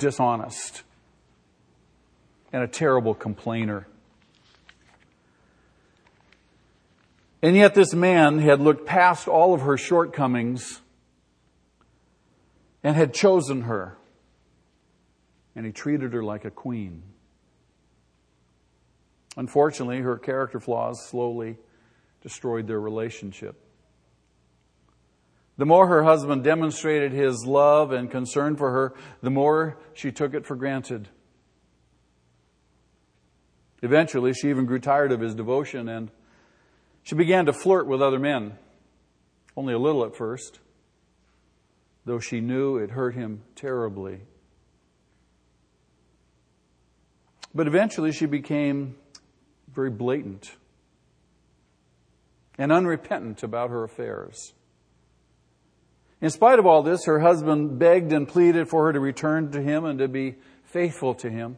dishonest and a terrible complainer. And yet, this man had looked past all of her shortcomings and had chosen her. And he treated her like a queen. Unfortunately, her character flaws slowly destroyed their relationship. The more her husband demonstrated his love and concern for her, the more she took it for granted. Eventually, she even grew tired of his devotion and she began to flirt with other men. Only a little at first, though she knew it hurt him terribly. But eventually, she became very blatant and unrepentant about her affairs. In spite of all this, her husband begged and pleaded for her to return to him and to be faithful to him,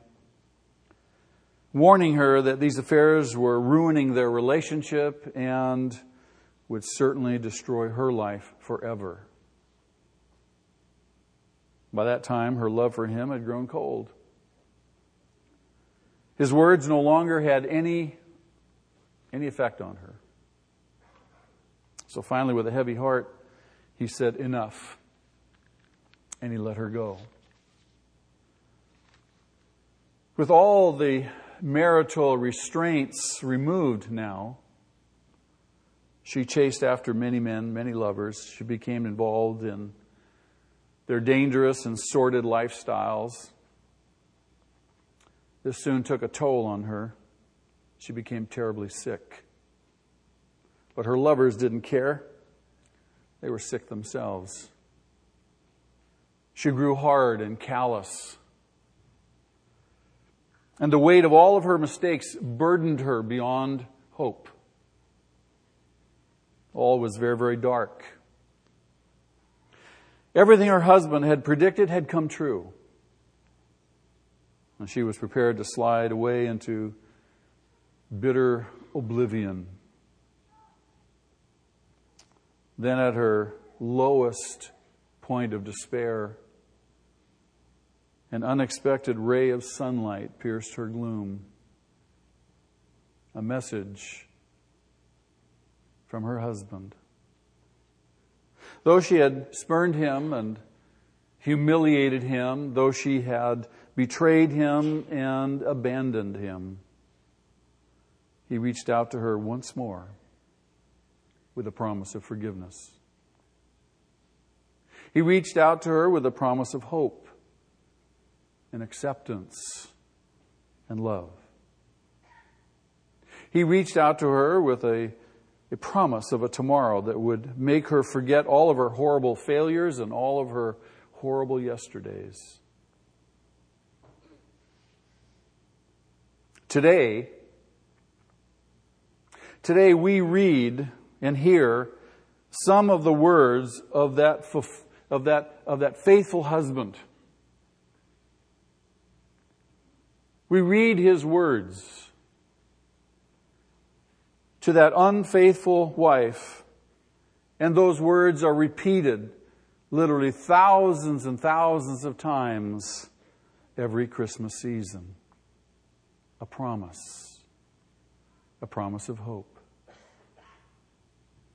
warning her that these affairs were ruining their relationship and would certainly destroy her life forever. By that time, her love for him had grown cold. His words no longer had any, any effect on her. So finally, with a heavy heart, he said, Enough. And he let her go. With all the marital restraints removed now, she chased after many men, many lovers. She became involved in their dangerous and sordid lifestyles. This soon took a toll on her. She became terribly sick. But her lovers didn't care. They were sick themselves. She grew hard and callous. And the weight of all of her mistakes burdened her beyond hope. All was very, very dark. Everything her husband had predicted had come true. And she was prepared to slide away into bitter oblivion. Then, at her lowest point of despair, an unexpected ray of sunlight pierced her gloom. A message from her husband. Though she had spurned him and humiliated him, though she had betrayed him and abandoned him, he reached out to her once more with a promise of forgiveness. He reached out to her with a promise of hope and acceptance and love. He reached out to her with a, a promise of a tomorrow that would make her forget all of her horrible failures and all of her horrible yesterdays. Today, today we read and hear some of the words of that, of that, of that faithful husband. We read his words to that unfaithful wife, and those words are repeated literally thousands and thousands of times every Christmas season. A promise, a promise of hope.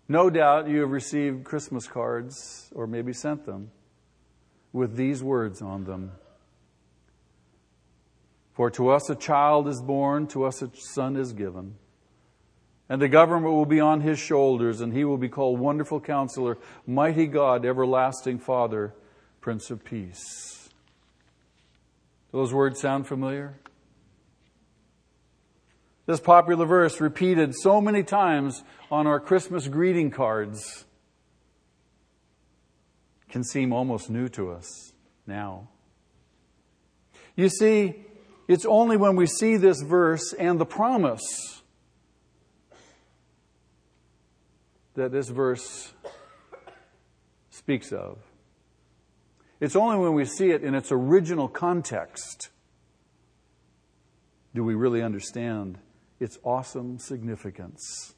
No doubt you have received Christmas cards, or maybe sent them, with these words on them. For to us a child is born, to us a son is given. And the government will be on his shoulders, and he will be called Wonderful Counselor, Mighty God, Everlasting Father, Prince of Peace. Those words sound familiar? This popular verse repeated so many times on our Christmas greeting cards can seem almost new to us now. You see, it's only when we see this verse and the promise that this verse speaks of. It's only when we see it in its original context do we really understand its awesome significance.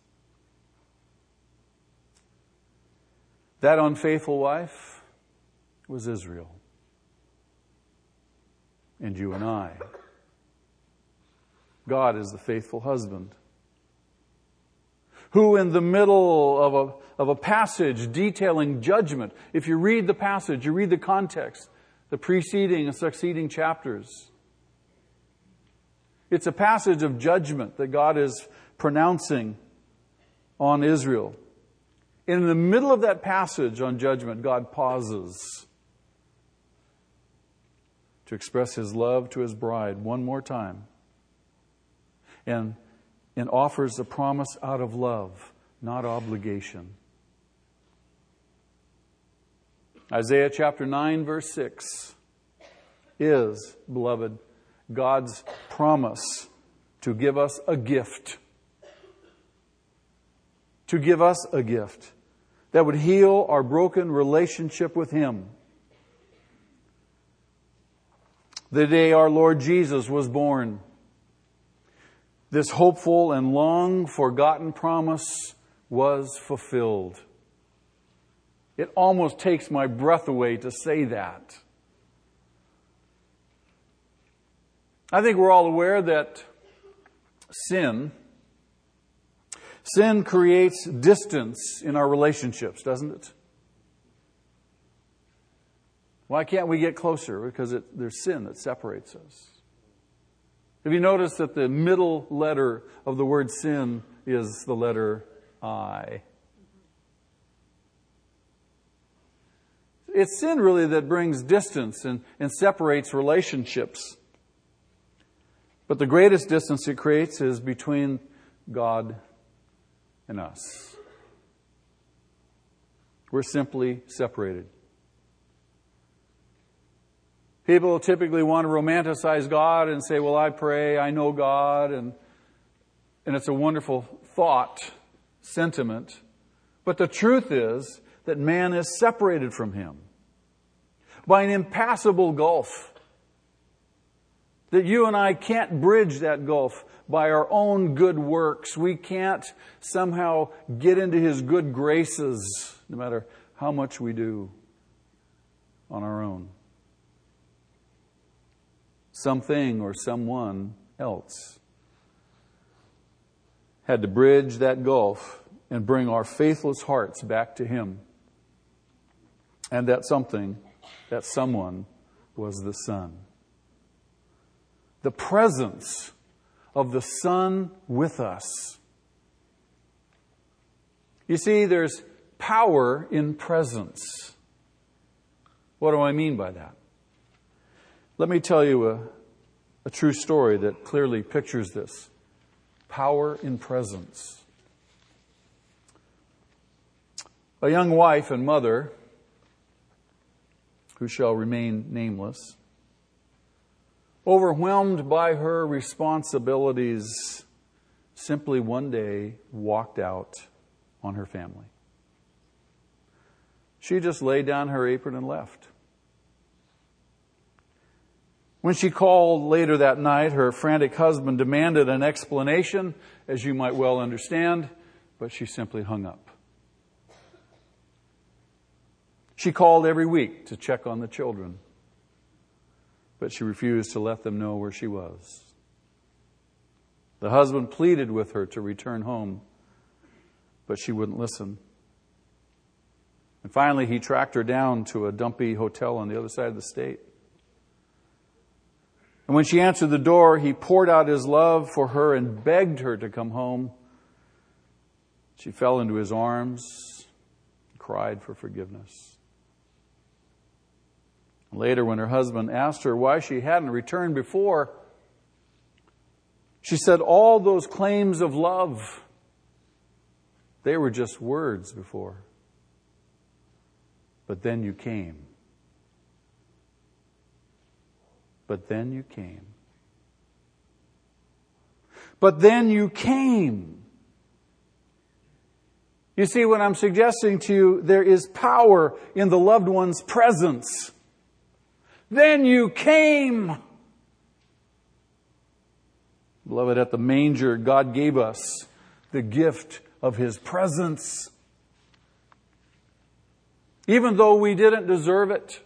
That unfaithful wife was Israel. and you and I. God is the faithful husband who, in the middle of a, of a passage detailing judgment, if you read the passage, you read the context, the preceding and succeeding chapters, it's a passage of judgment that God is pronouncing on Israel. In the middle of that passage on judgment, God pauses to express his love to his bride one more time and, and offers a promise out of love, not obligation. Isaiah chapter 9, verse 6 is, beloved, God's promise to give us a gift. To give us a gift that would heal our broken relationship with Him. The day our Lord Jesus was born, this hopeful and long forgotten promise was fulfilled. It almost takes my breath away to say that. I think we're all aware that sin sin creates distance in our relationships, doesn't it? Why can't we get closer? Because it, there's sin that separates us. Have you noticed that the middle letter of the word sin is the letter I? It's sin really that brings distance and, and separates relationships. But the greatest distance it creates is between God and us. We're simply separated. People typically want to romanticize God and say, Well, I pray, I know God, and, and it's a wonderful thought, sentiment. But the truth is that man is separated from Him by an impassable gulf. That you and I can't bridge that gulf by our own good works. We can't somehow get into His good graces, no matter how much we do on our own. Something or someone else had to bridge that gulf and bring our faithless hearts back to Him. And that something, that someone, was the Son the presence of the Son with us. You see, there's power in presence. What do I mean by that? Let me tell you a, a true story that clearly pictures this power in presence. A young wife and mother, who shall remain nameless, overwhelmed by her responsibilities, simply one day walked out on her family. She just laid down her apron and left. When she called later that night, her frantic husband demanded an explanation, as you might well understand, but she simply hung up. She called every week to check on the children but she refused to let them know where she was. The husband pleaded with her to return home, but she wouldn't listen. And finally, he tracked her down to a dumpy hotel on the other side of the state. And when she answered the door, he poured out his love for her and begged her to come home. She fell into his arms, cried for forgiveness. Later, when her husband asked her why she hadn't returned before, she said, All those claims of love, they were just words before. But then you came. But then you came. But then you came. You see, what I'm suggesting to you, there is power in the loved one's presence. Then you came. Beloved, at the manger, God gave us the gift of His presence. Even though we didn't deserve it,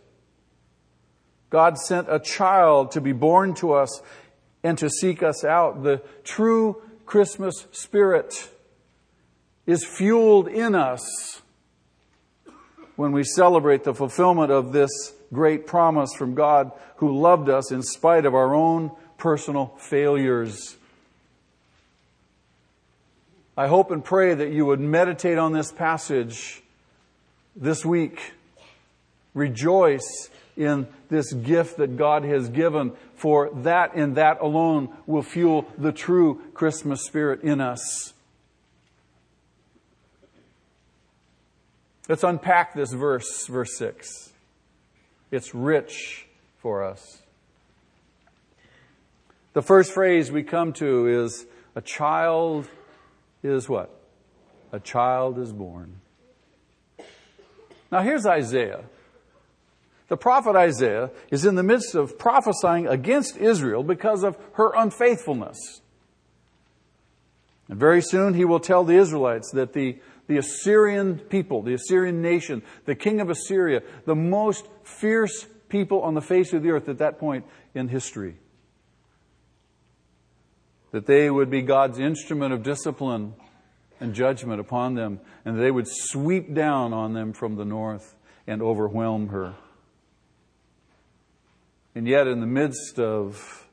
God sent a child to be born to us and to seek us out. The true Christmas spirit is fueled in us when we celebrate the fulfillment of this great promise from God who loved us in spite of our own personal failures. I hope and pray that you would meditate on this passage this week. Rejoice in this gift that God has given, for that and that alone will fuel the true Christmas spirit in us. Let's unpack this verse, verse 6. It's rich for us. The first phrase we come to is a child is what? A child is born. Now here's Isaiah. The prophet Isaiah is in the midst of prophesying against Israel because of her unfaithfulness. And very soon he will tell the Israelites that the, the Assyrian people, the Assyrian nation, the king of Assyria, the most fierce people on the face of the earth at that point in history, that they would be God's instrument of discipline and judgment upon them, and they would sweep down on them from the north and overwhelm her. And yet, in the midst of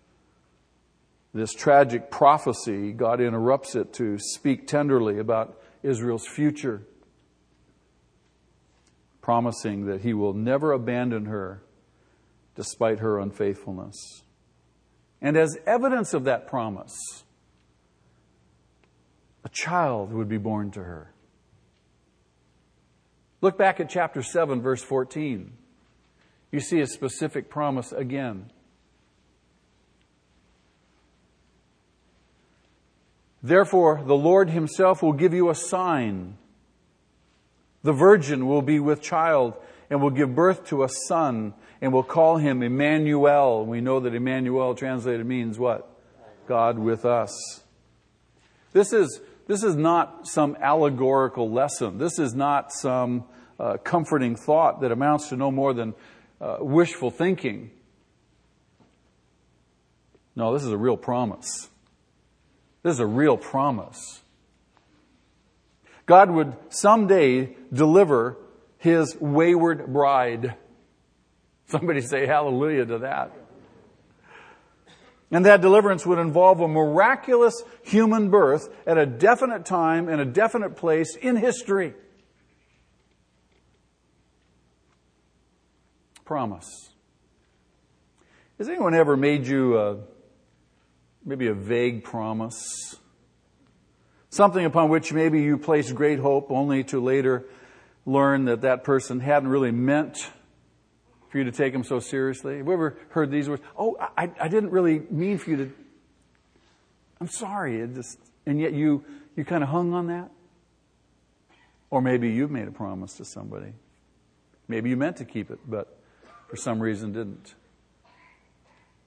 this tragic prophecy, God interrupts it to speak tenderly about Israel's future, promising that He will never abandon her despite her unfaithfulness. And as evidence of that promise, a child would be born to her. Look back at chapter 7, verse 14. You see a specific promise again. Therefore, the Lord Himself will give you a sign. The virgin will be with child and will give birth to a son and will call him Emmanuel. We know that Emmanuel translated means what? God with us. This is, this is not some allegorical lesson. This is not some uh, comforting thought that amounts to no more than uh, wishful thinking. No, this is a real promise. This is a real promise. God would someday deliver his wayward bride. Somebody say hallelujah to that. And that deliverance would involve a miraculous human birth at a definite time and a definite place in history. Promise. Has anyone ever made you a, maybe a vague promise? Something upon which maybe you placed great hope only to later learn that that person hadn't really meant for you to take them so seriously? Have you ever heard these words? Oh, I, I didn't really mean for you to. I'm sorry. It just, and yet you, you kind of hung on that? Or maybe you've made a promise to somebody. Maybe you meant to keep it, but for some reason didn't.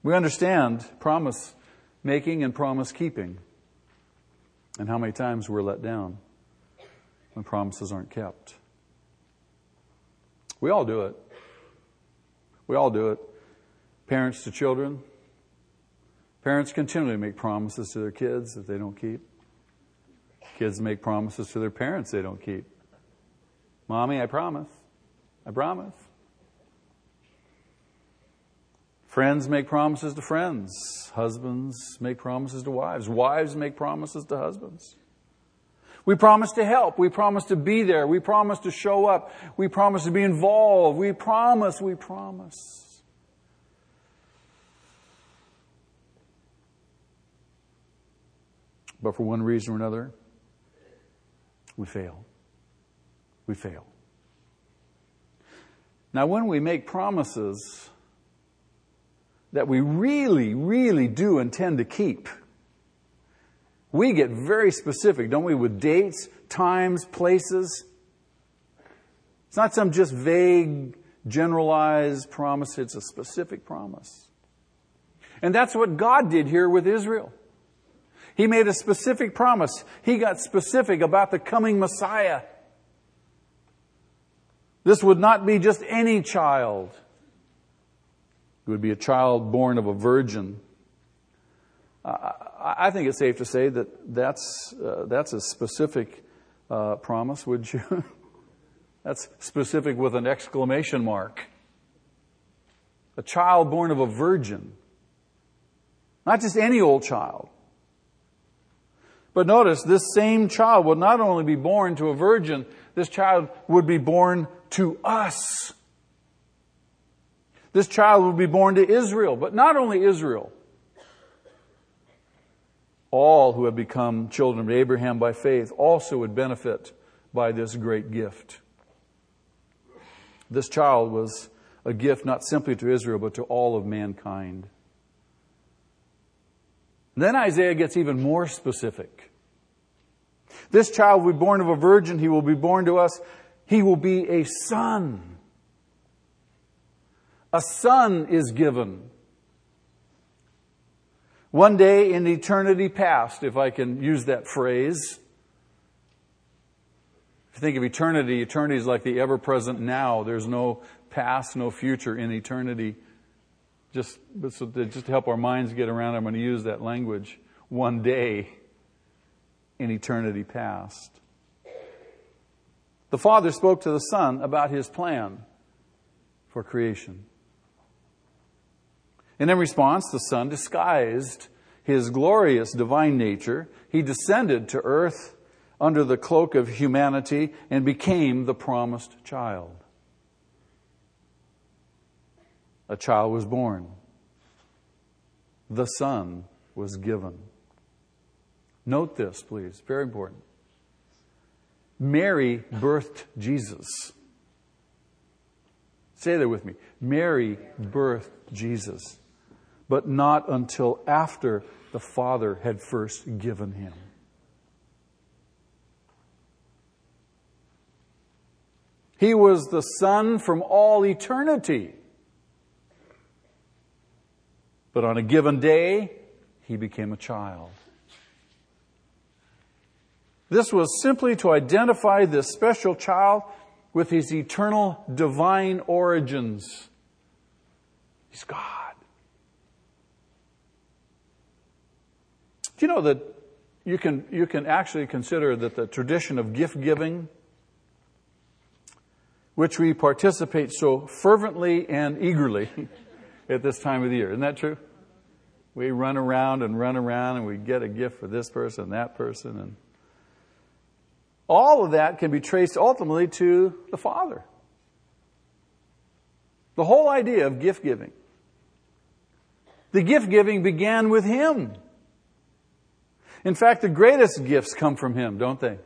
We understand promise making and promise keeping and how many times we're let down when promises aren't kept. We all do it. We all do it. Parents to children. Parents continually make promises to their kids that they don't keep. Kids make promises to their parents they don't keep. Mommy, I promise. I promise. Friends make promises to friends. Husbands make promises to wives. Wives make promises to husbands. We promise to help. We promise to be there. We promise to show up. We promise to be involved. We promise, we promise. But for one reason or another, we fail. We fail. Now, when we make promises that we really, really do intend to keep, we get very specific, don't we, with dates, times, places. It's not some just vague, generalized promise, it's a specific promise. And that's what God did here with Israel. He made a specific promise. He got specific about the coming Messiah. This would not be just any child. It would be a child born of a virgin. I think it's safe to say that that's, uh, that's a specific uh, promise, would you? that's specific with an exclamation mark. A child born of a virgin. Not just any old child. But notice, this same child would not only be born to a virgin, this child would be born to us. This child would be born to Israel, but not only Israel. All who have become children of Abraham by faith also would benefit by this great gift. This child was a gift not simply to Israel, but to all of mankind. Then Isaiah gets even more specific. This child will be born of a virgin. He will be born to us. He will be a son. A son is given. One day in eternity past, if I can use that phrase. If you think of eternity, eternity is like the ever present now. There's no past, no future in eternity. Just, so to, just to help our minds get around, I'm going to use that language. One day in eternity past. The Father spoke to the Son about His plan for creation. And in response, the Son disguised His glorious divine nature. He descended to earth under the cloak of humanity and became the promised child. a child was born. The Son was given. Note this, please, very important. Mary birthed Jesus. Say that with me. Mary birthed Jesus, but not until after the Father had first given him. He was the Son from all eternity. But on a given day, he became a child. This was simply to identify this special child with his eternal divine origins. He's God. Do you know that you can, you can actually consider that the tradition of gift giving, which we participate so fervently and eagerly, at this time of the year. Isn't that true? We run around and run around and we get a gift for this person, that person, and all of that can be traced ultimately to the Father. The whole idea of gift giving. The gift giving began with Him. In fact, the greatest gifts come from Him, don't they?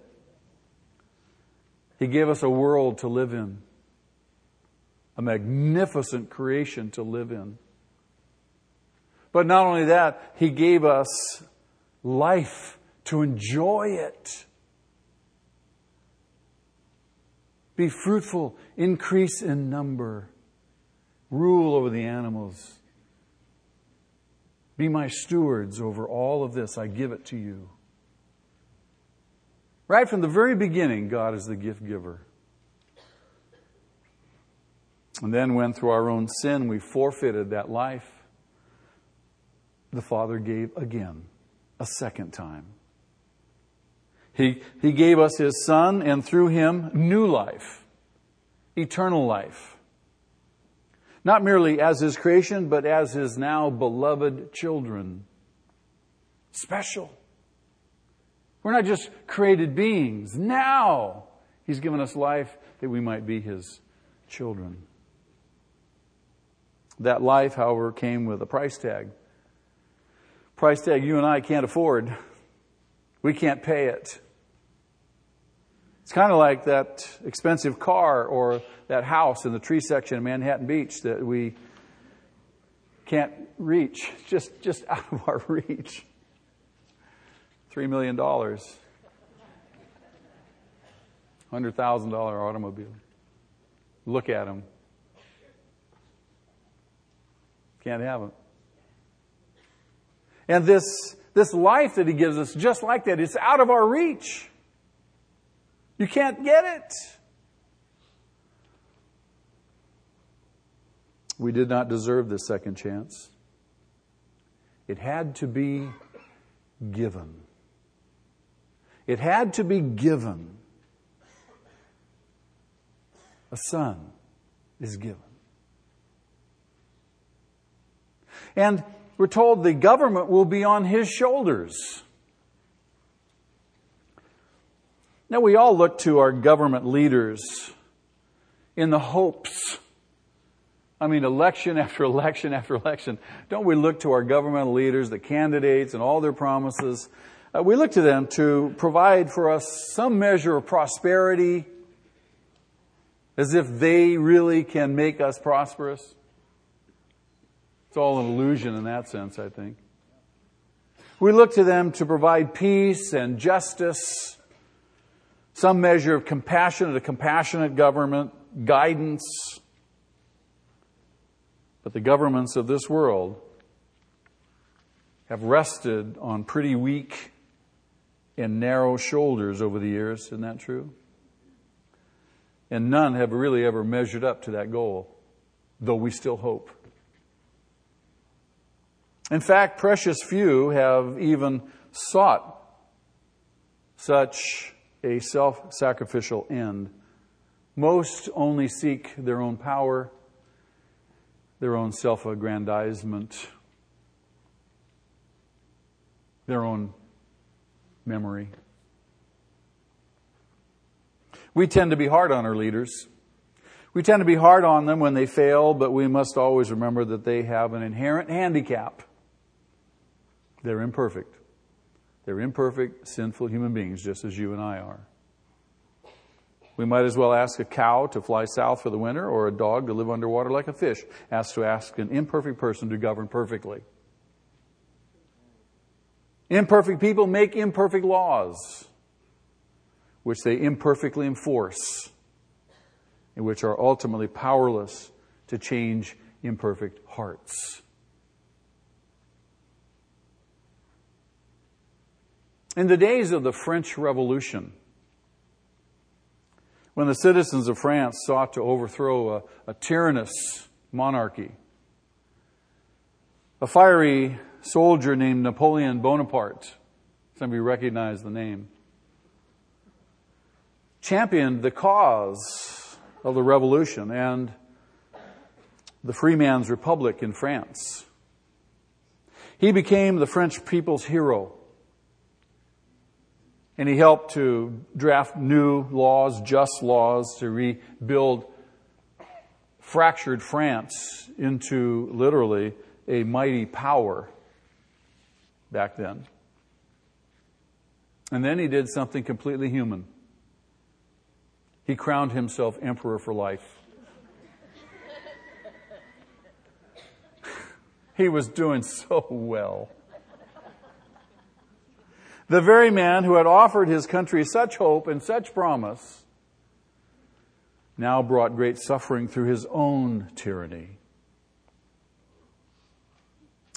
He gave us a world to live in a magnificent creation to live in. But not only that, He gave us life to enjoy it. Be fruitful, increase in number, rule over the animals. Be my stewards over all of this. I give it to you. Right from the very beginning, God is the gift giver. And then, when through our own sin we forfeited that life, the Father gave again, a second time. He, he gave us His Son, and through Him, new life, eternal life. Not merely as His creation, but as His now beloved children. Special. We're not just created beings. Now, He's given us life that we might be His children. That life, however, came with a price tag. Price tag you and I can't afford. We can't pay it. It's kind of like that expensive car or that house in the tree section of Manhattan Beach that we can't reach, just, just out of our reach. $3 million. $100,000 automobile. Look at them. Can't have them. And this, this life that He gives us, just like that, it's out of our reach. You can't get it. We did not deserve this second chance. It had to be given. It had to be given. A son is given. And we're told the government will be on his shoulders. Now, we all look to our government leaders in the hopes. I mean, election after election after election. Don't we look to our governmental leaders, the candidates, and all their promises? Uh, we look to them to provide for us some measure of prosperity, as if they really can make us prosperous. It's all an illusion in that sense, I think. We look to them to provide peace and justice, some measure of compassion, a compassionate government, guidance. But the governments of this world have rested on pretty weak and narrow shoulders over the years. Isn't that true? And none have really ever measured up to that goal, though we still hope. In fact, precious few have even sought such a self sacrificial end. Most only seek their own power, their own self aggrandizement, their own memory. We tend to be hard on our leaders. We tend to be hard on them when they fail, but we must always remember that they have an inherent handicap. They're imperfect. They're imperfect, sinful human beings, just as you and I are. We might as well ask a cow to fly south for the winter or a dog to live underwater like a fish as to ask an imperfect person to govern perfectly. Imperfect people make imperfect laws, which they imperfectly enforce, and which are ultimately powerless to change imperfect hearts. In the days of the French Revolution, when the citizens of France sought to overthrow a, a tyrannous monarchy, a fiery soldier named Napoleon Bonaparte, some of you recognize the name, championed the cause of the revolution and the free man's republic in France. He became the French people's hero. And he helped to draft new laws, just laws, to rebuild fractured France into literally a mighty power back then. And then he did something completely human. He crowned himself emperor for life. he was doing so well. The very man who had offered his country such hope and such promise now brought great suffering through his own tyranny.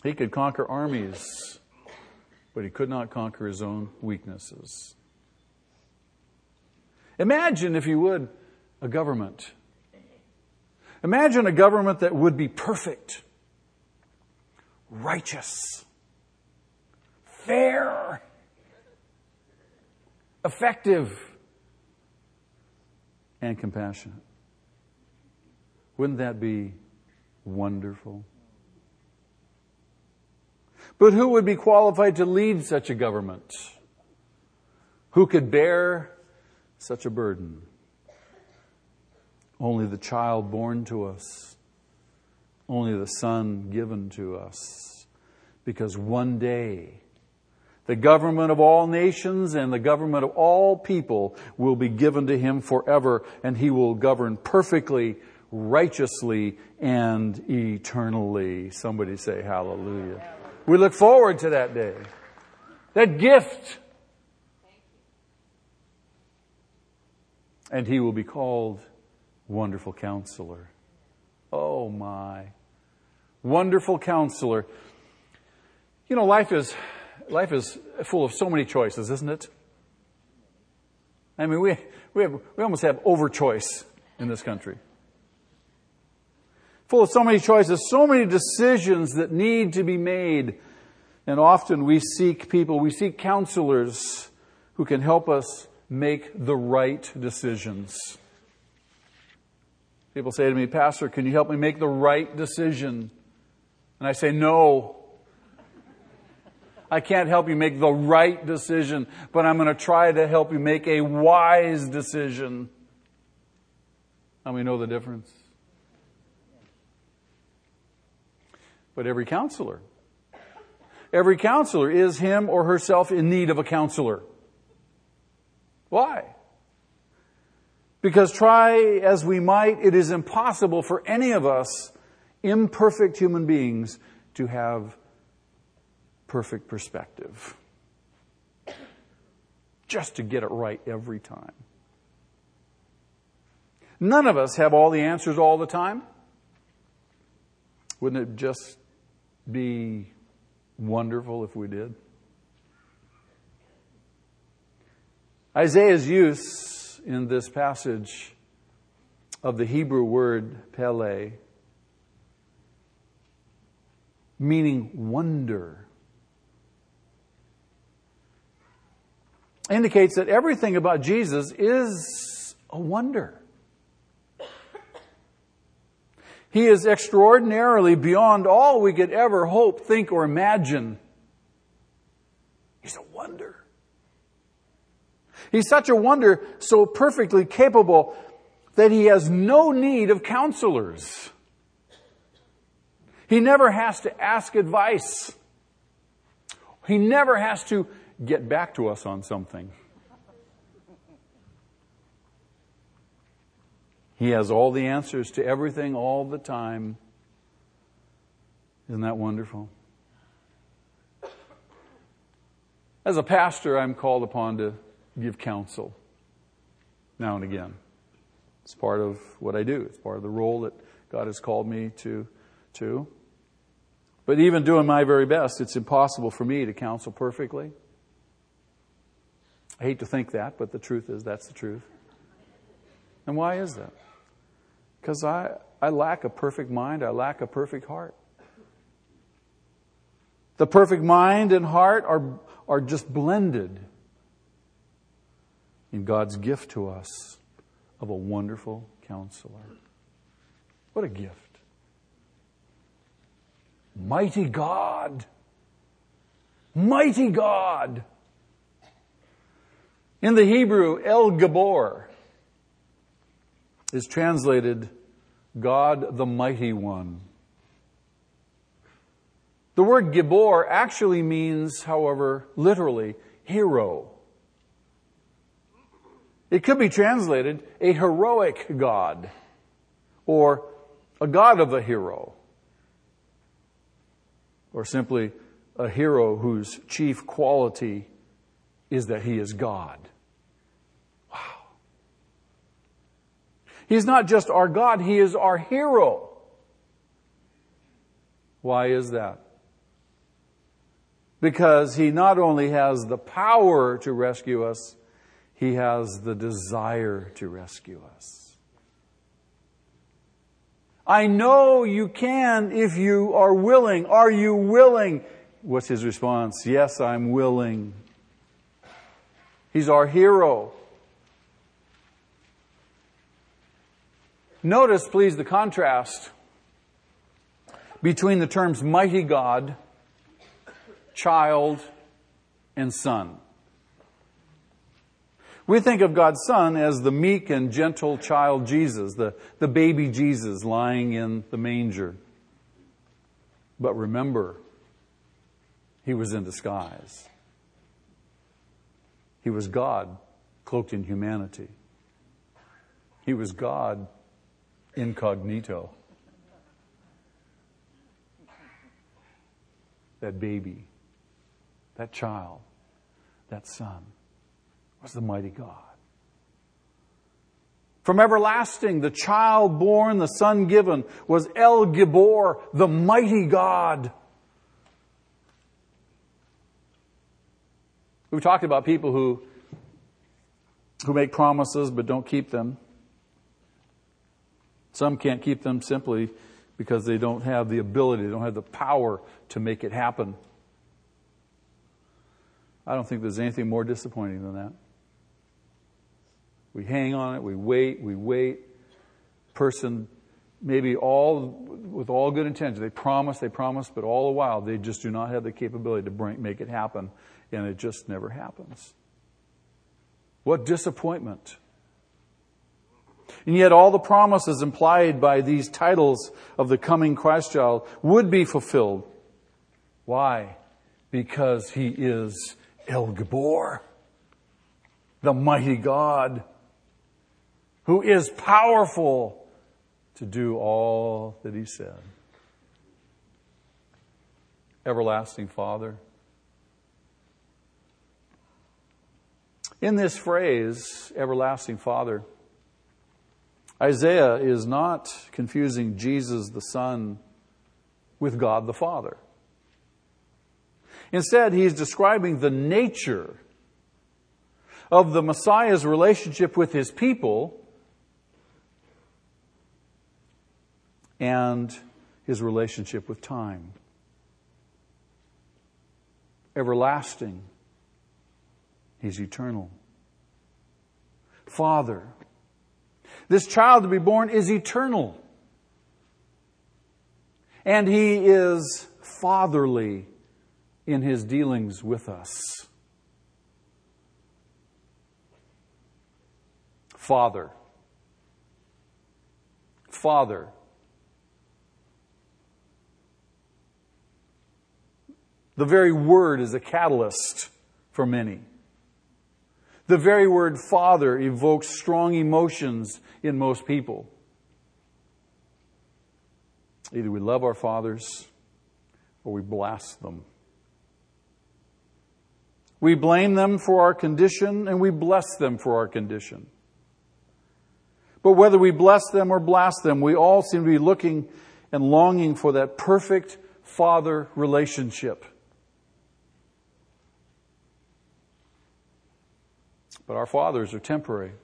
He could conquer armies but he could not conquer his own weaknesses. Imagine, if you would, a government. Imagine a government that would be perfect, righteous, fair, effective, and compassionate. Wouldn't that be wonderful? But who would be qualified to lead such a government? Who could bear such a burden? Only the child born to us, only the son given to us. Because one day, the government of all nations and the government of all people will be given to him forever, and he will govern perfectly, righteously, and eternally. Somebody say hallelujah. We look forward to that day. That gift. And he will be called Wonderful Counselor. Oh my. Wonderful Counselor. You know, life is, life is full of so many choices, isn't it? I mean, we, we, have, we almost have over choice in this country. full of so many choices, so many decisions that need to be made. And often we seek people, we seek counselors who can help us make the right decisions. People say to me, Pastor, can you help me make the right decision? And I say, No. I can't help you make the right decision, but I'm going to try to help you make a wise decision. And we know the difference. But every counselor, every counselor is him or herself in need of a counselor. Why? Because try as we might, it is impossible for any of us, imperfect human beings, to have perfect perspective. Just to get it right every time. None of us have all the answers all the time. Wouldn't it just be wonderful if we did? Isaiah's use in this passage of the Hebrew word Pele, meaning wonder, indicates that everything about Jesus is a wonder. He is extraordinarily beyond all we could ever hope, think, or imagine. He's a wonder. He's such a wonder, so perfectly capable that he has no need of counselors. He never has to ask advice. He never has to get back to us on something. He has all the answers to everything all the time. Isn't that wonderful? As a pastor, I'm called upon to give counsel now and again. It's part of what I do. It's part of the role that God has called me to, to. But even doing my very best, it's impossible for me to counsel perfectly. I hate to think that, but the truth is that's the truth. And why is that? Because I, I lack a perfect mind, I lack a perfect heart. The perfect mind and heart are, are just blended in God's gift to us of a wonderful counselor. What a gift. Mighty God. Mighty God. In the Hebrew, El Gibor is translated God the Mighty One. The word Gibor actually means, however, literally, hero. It could be translated a heroic God or a God of a hero or simply a hero whose chief quality is that he is God. He's not just our God, he is our hero. Why is that? Because he not only has the power to rescue us, he has the desire to rescue us. I know you can if you are willing. Are you willing? What's his response? Yes, I'm willing. He's our hero. Notice, please, the contrast between the terms mighty God, child, and son. We think of God's Son as the meek and gentle child Jesus, the, the baby Jesus lying in the manger. But remember, he was in disguise. He was God cloaked in humanity. He was God incognito. That baby, that child, that son was the mighty God. From everlasting, the child born, the son given, was El Gibor, the mighty God. We've talked about people who, who make promises but don't keep them. Some can't keep them simply because they don't have the ability, they don't have the power to make it happen. I don't think there's anything more disappointing than that. We hang on it, we wait, we wait. Person, maybe all with all good intentions, they promise, they promise, but all the while they just do not have the capability to bring, make it happen, and it just never happens. What disappointment. And yet, all the promises implied by these titles of the coming Christ child would be fulfilled. Why? Because he is El Gibor, the mighty God, who is powerful to do all that he said. Everlasting Father. In this phrase, everlasting Father, Isaiah is not confusing Jesus the Son with God the Father. Instead, he's describing the nature of the Messiah's relationship with his people and his relationship with time. Everlasting. He's eternal. Father. This child to be born is eternal. And he is fatherly in his dealings with us. Father. Father. The very word is a catalyst for many. The very word father evokes strong emotions in most people. Either we love our fathers or we blast them. We blame them for our condition and we bless them for our condition. But whether we bless them or blast them, we all seem to be looking and longing for that perfect father relationship. But our fathers are temporary.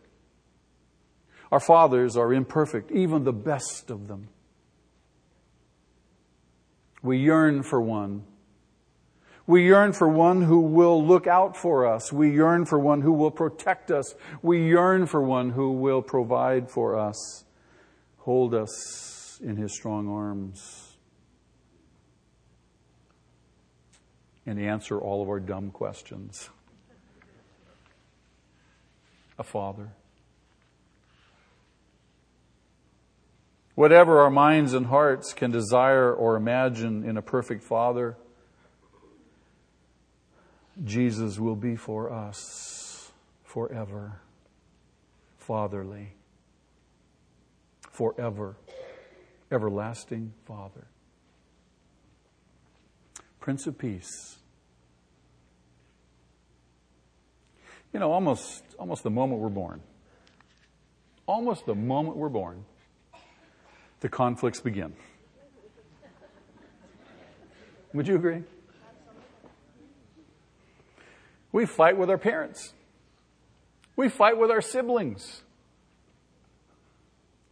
Our fathers are imperfect, even the best of them. We yearn for one. We yearn for one who will look out for us. We yearn for one who will protect us. We yearn for one who will provide for us, hold us in his strong arms, and answer all of our dumb questions a father. Whatever our minds and hearts can desire or imagine in a perfect father, Jesus will be for us forever. Fatherly. Forever. Everlasting Father. Prince of Peace. You know, almost, almost the moment we're born, almost the moment we're born, the conflicts begin. Would you agree? We fight with our parents. We fight with our siblings.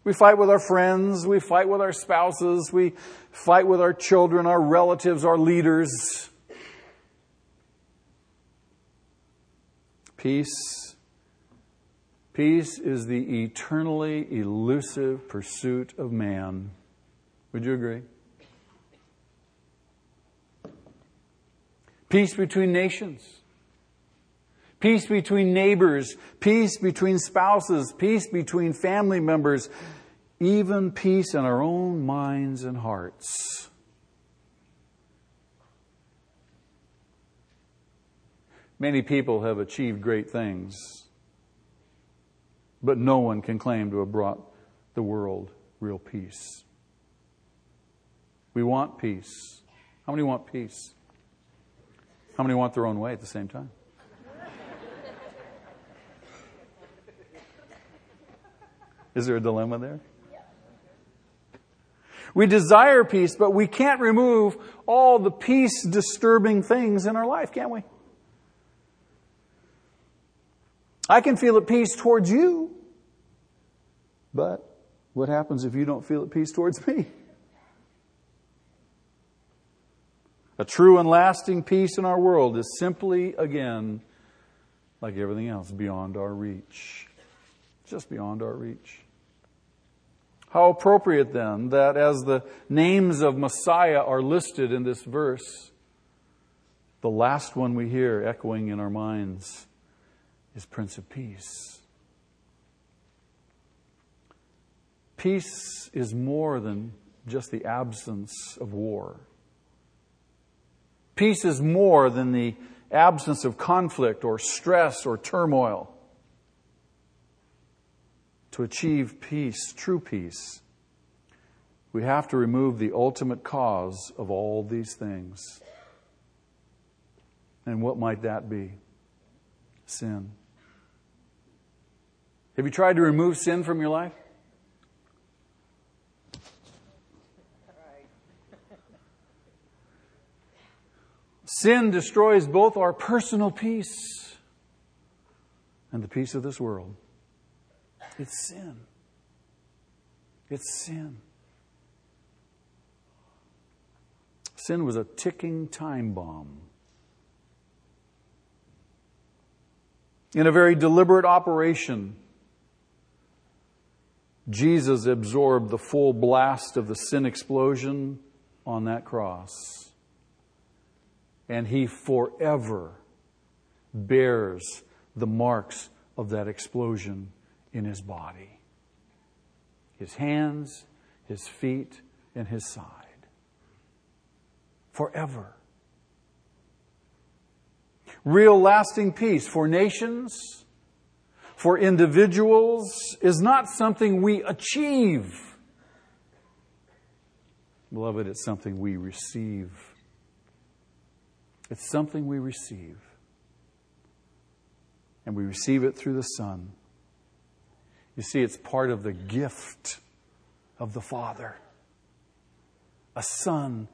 We fight with our friends. We fight with our spouses. We fight with our children, our relatives, our leaders. Peace. Peace is the eternally elusive pursuit of man. Would you agree? Peace between nations. Peace between neighbors. Peace between spouses. Peace between family members. Even peace in our own minds and hearts. Many people have achieved great things, but no one can claim to have brought the world real peace. We want peace. How many want peace? How many want their own way at the same time? Is there a dilemma there? We desire peace, but we can't remove all the peace disturbing things in our life, can we? I can feel at peace towards you. But what happens if you don't feel at peace towards me? A true and lasting peace in our world is simply, again, like everything else, beyond our reach. Just beyond our reach. How appropriate then that as the names of Messiah are listed in this verse, the last one we hear echoing in our minds is Prince of Peace. Peace is more than just the absence of war. Peace is more than the absence of conflict or stress or turmoil. To achieve peace, true peace, we have to remove the ultimate cause of all these things. And what might that be? Sin. Have you tried to remove sin from your life? Sin destroys both our personal peace and the peace of this world. It's sin. It's sin. Sin was a ticking time bomb. In a very deliberate operation, Jesus absorbed the full blast of the sin explosion on that cross. And he forever bears the marks of that explosion in his body his hands, his feet, and his side. Forever. Real lasting peace for nations, for individuals, is not something we achieve. Beloved, it's something we receive. It's something we receive. And we receive it through the Son. You see, it's part of the gift of the Father. A Son,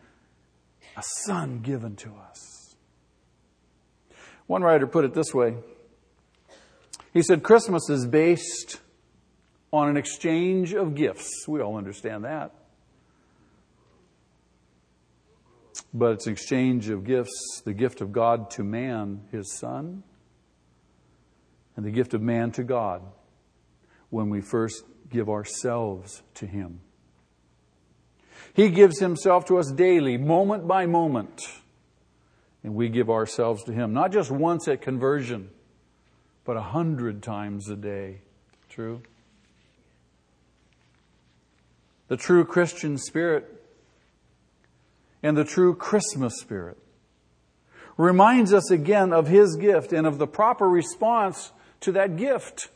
a Son given to us. One writer put it this way He said, Christmas is based on an exchange of gifts. We all understand that. But it's an exchange of gifts the gift of God to man, his Son, and the gift of man to God when we first give ourselves to Him. He gives Himself to us daily, moment by moment, and we give ourselves to Him, not just once at conversion, but a hundred times a day. True? The true Christian spirit and the true Christmas spirit reminds us again of His gift and of the proper response to that gift.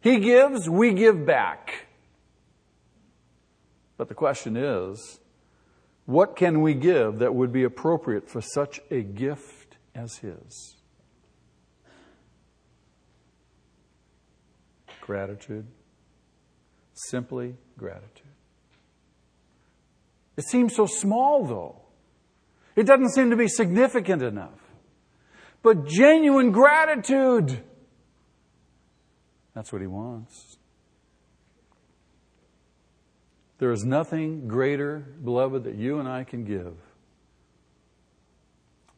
He gives, we give back. But the question is, what can we give that would be appropriate for such a gift as His? Gratitude. Simply gratitude. It seems so small, though. It doesn't seem to be significant enough. But genuine gratitude that's what he wants. There is nothing greater, beloved, that you and I can give.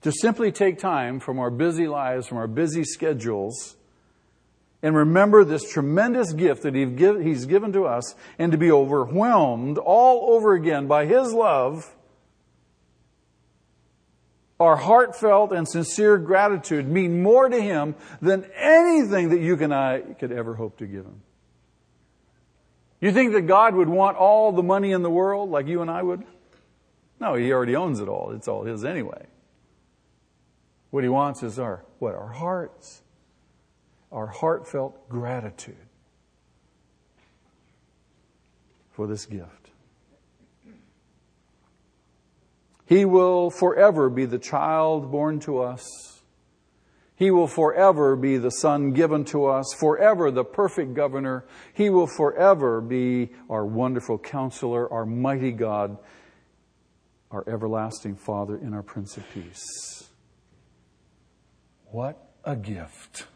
To simply take time from our busy lives, from our busy schedules, and remember this tremendous gift that He's given to us, and to be overwhelmed all over again by His love our heartfelt and sincere gratitude mean more to Him than anything that you and I could ever hope to give Him. You think that God would want all the money in the world like you and I would? No, He already owns it all. It's all His anyway. What He wants is our, what? Our hearts. Our heartfelt gratitude for this gift. He will forever be the child born to us. He will forever be the son given to us, forever the perfect governor. He will forever be our wonderful counselor, our mighty God, our everlasting Father, and our Prince of Peace. What a gift!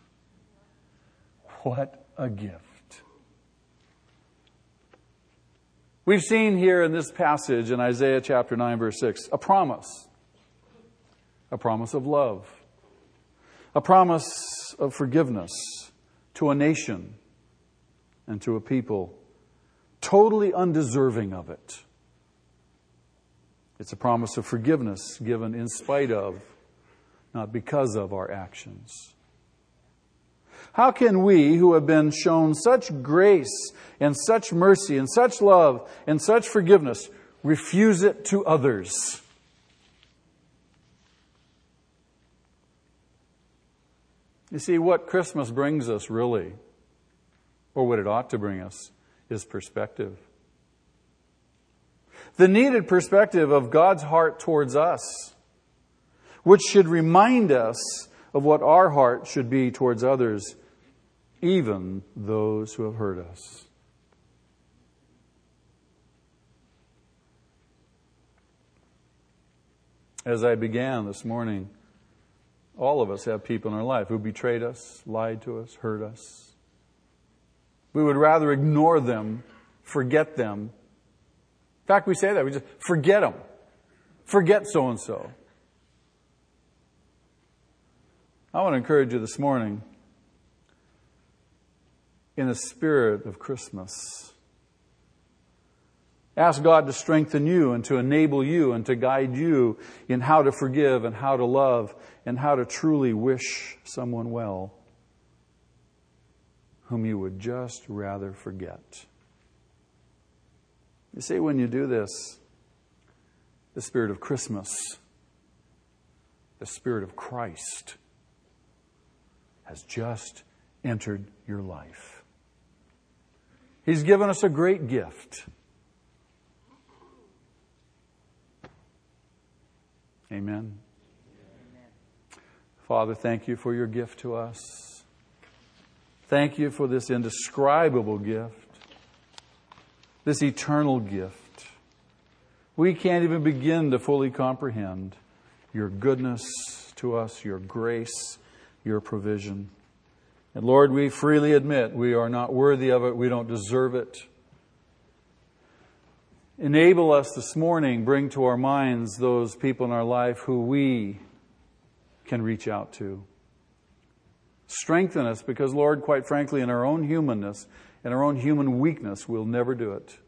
What a gift. We've seen here in this passage in Isaiah chapter 9, verse 6, a promise. A promise of love. A promise of forgiveness to a nation and to a people totally undeserving of it. It's a promise of forgiveness given in spite of, not because of our actions. How can we, who have been shown such grace and such mercy and such love and such forgiveness, refuse it to others? You see, what Christmas brings us really, or what it ought to bring us, is perspective. The needed perspective of God's heart towards us, which should remind us of what our heart should be towards others, even those who have hurt us. As I began this morning, all of us have people in our life who betrayed us, lied to us, hurt us. We would rather ignore them, forget them. In fact, we say that. We just forget them. Forget so and so. I want to encourage you this morning in the spirit of Christmas. Ask God to strengthen you and to enable you and to guide you in how to forgive and how to love and how to truly wish someone well whom you would just rather forget. You see, when you do this, the spirit of Christmas, the spirit of Christ, has just entered your life. He's given us a great gift. Amen. Father, thank you for your gift to us. Thank you for this indescribable gift, this eternal gift. We can't even begin to fully comprehend your goodness to us, your grace, your provision. And Lord, we freely admit we are not worthy of it, we don't deserve it. Enable us this morning, bring to our minds those people in our life who we can reach out to. Strengthen us because, Lord, quite frankly, in our own humanness, in our own human weakness, we'll never do it.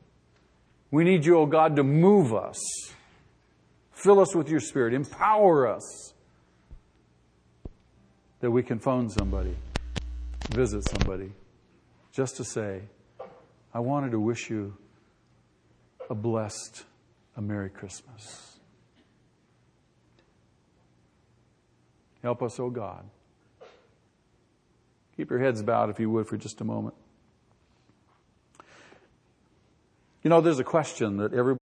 We need you, O oh God, to move us. Fill us with your Spirit. Empower us that we can phone somebody, visit somebody, just to say, I wanted to wish you a blessed, a Merry Christmas. Help us, O oh God. Keep your heads bowed, if you would, for just a moment. You know, there's a question that everybody